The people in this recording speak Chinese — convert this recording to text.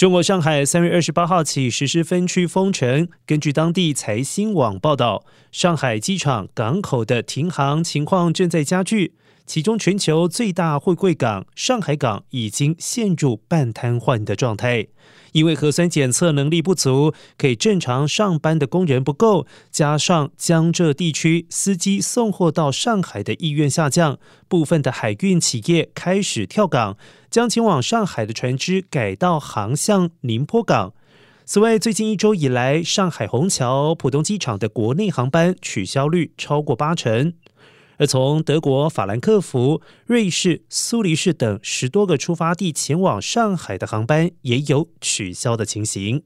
中国上海三月二十八号起实施分区封城。根据当地财新网报道，上海机场、港口的停航情况正在加剧。其中，全球最大货柜港上海港已经陷入半瘫痪的状态，因为核酸检测能力不足，可以正常上班的工人不够，加上江浙地区司机送货到上海的意愿下降，部分的海运企业开始跳港，将前往上海的船只改道航向宁波港。此外，最近一周以来，上海虹桥、浦东机场的国内航班取消率超过八成。而从德国法兰克福、瑞士苏黎世等十多个出发地前往上海的航班也有取消的情形。